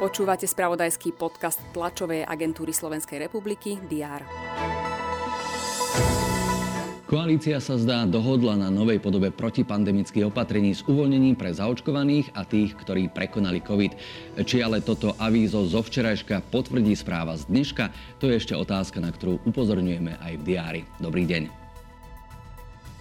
Počúvate spravodajský podcast tlačovej agentúry Slovenskej republiky DR. Koalícia sa zdá dohodla na novej podobe protipandemických opatrení s uvoľnením pre zaočkovaných a tých, ktorí prekonali COVID. Či ale toto avízo zo včerajška potvrdí správa z dneška, to je ešte otázka, na ktorú upozorňujeme aj v diári. Dobrý deň.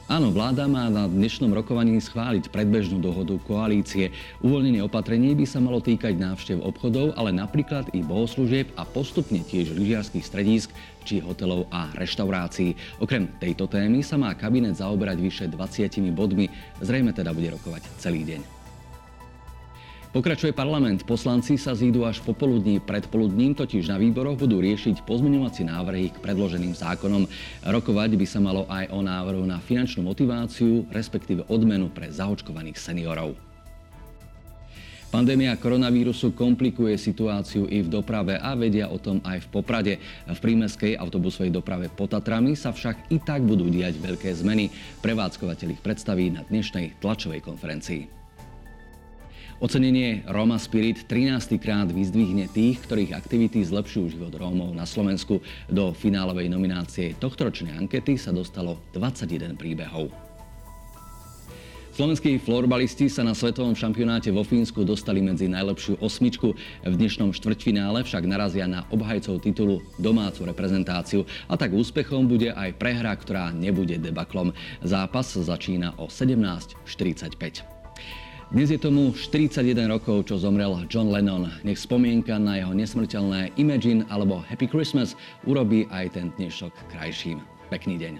Áno, vláda má na dnešnom rokovaní schváliť predbežnú dohodu koalície. Uvoľnenie opatrení by sa malo týkať návštev obchodov, ale napríklad i bohoslúžieb a postupne tiež lyžiarských stredísk či hotelov a reštaurácií. Okrem tejto témy sa má kabinet zaoberať vyše 20 bodmi. Zrejme teda bude rokovať celý deň. Pokračuje parlament. Poslanci sa zídu až popoludní. Predpoludním totiž na výboroch budú riešiť pozmeňovací návrhy k predloženým zákonom. Rokovať by sa malo aj o návrhu na finančnú motiváciu, respektíve odmenu pre zaočkovaných seniorov. Pandémia koronavírusu komplikuje situáciu i v doprave a vedia o tom aj v Poprade. V prímeskej autobusovej doprave pod Tatrami sa však i tak budú diať veľké zmeny. Prevádzkovateľ ich predstaví na dnešnej tlačovej konferencii. Ocenenie Roma Spirit 13. krát vyzdvihne tých, ktorých aktivity zlepšujú život Rómov na Slovensku. Do finálovej nominácie tohtoročnej ankety sa dostalo 21 príbehov. Slovenskí florbalisti sa na svetovom šampionáte vo Fínsku dostali medzi najlepšiu osmičku. V dnešnom štvrťfinále však narazia na obhajcov titulu domácu reprezentáciu. A tak úspechom bude aj prehra, ktorá nebude debaklom. Zápas začína o 17.45. Dnes je tomu 41 rokov, čo zomrel John Lennon. Nech spomienka na jeho nesmrteľné Imagine alebo Happy Christmas urobí aj ten dnešok krajším. Pekný deň.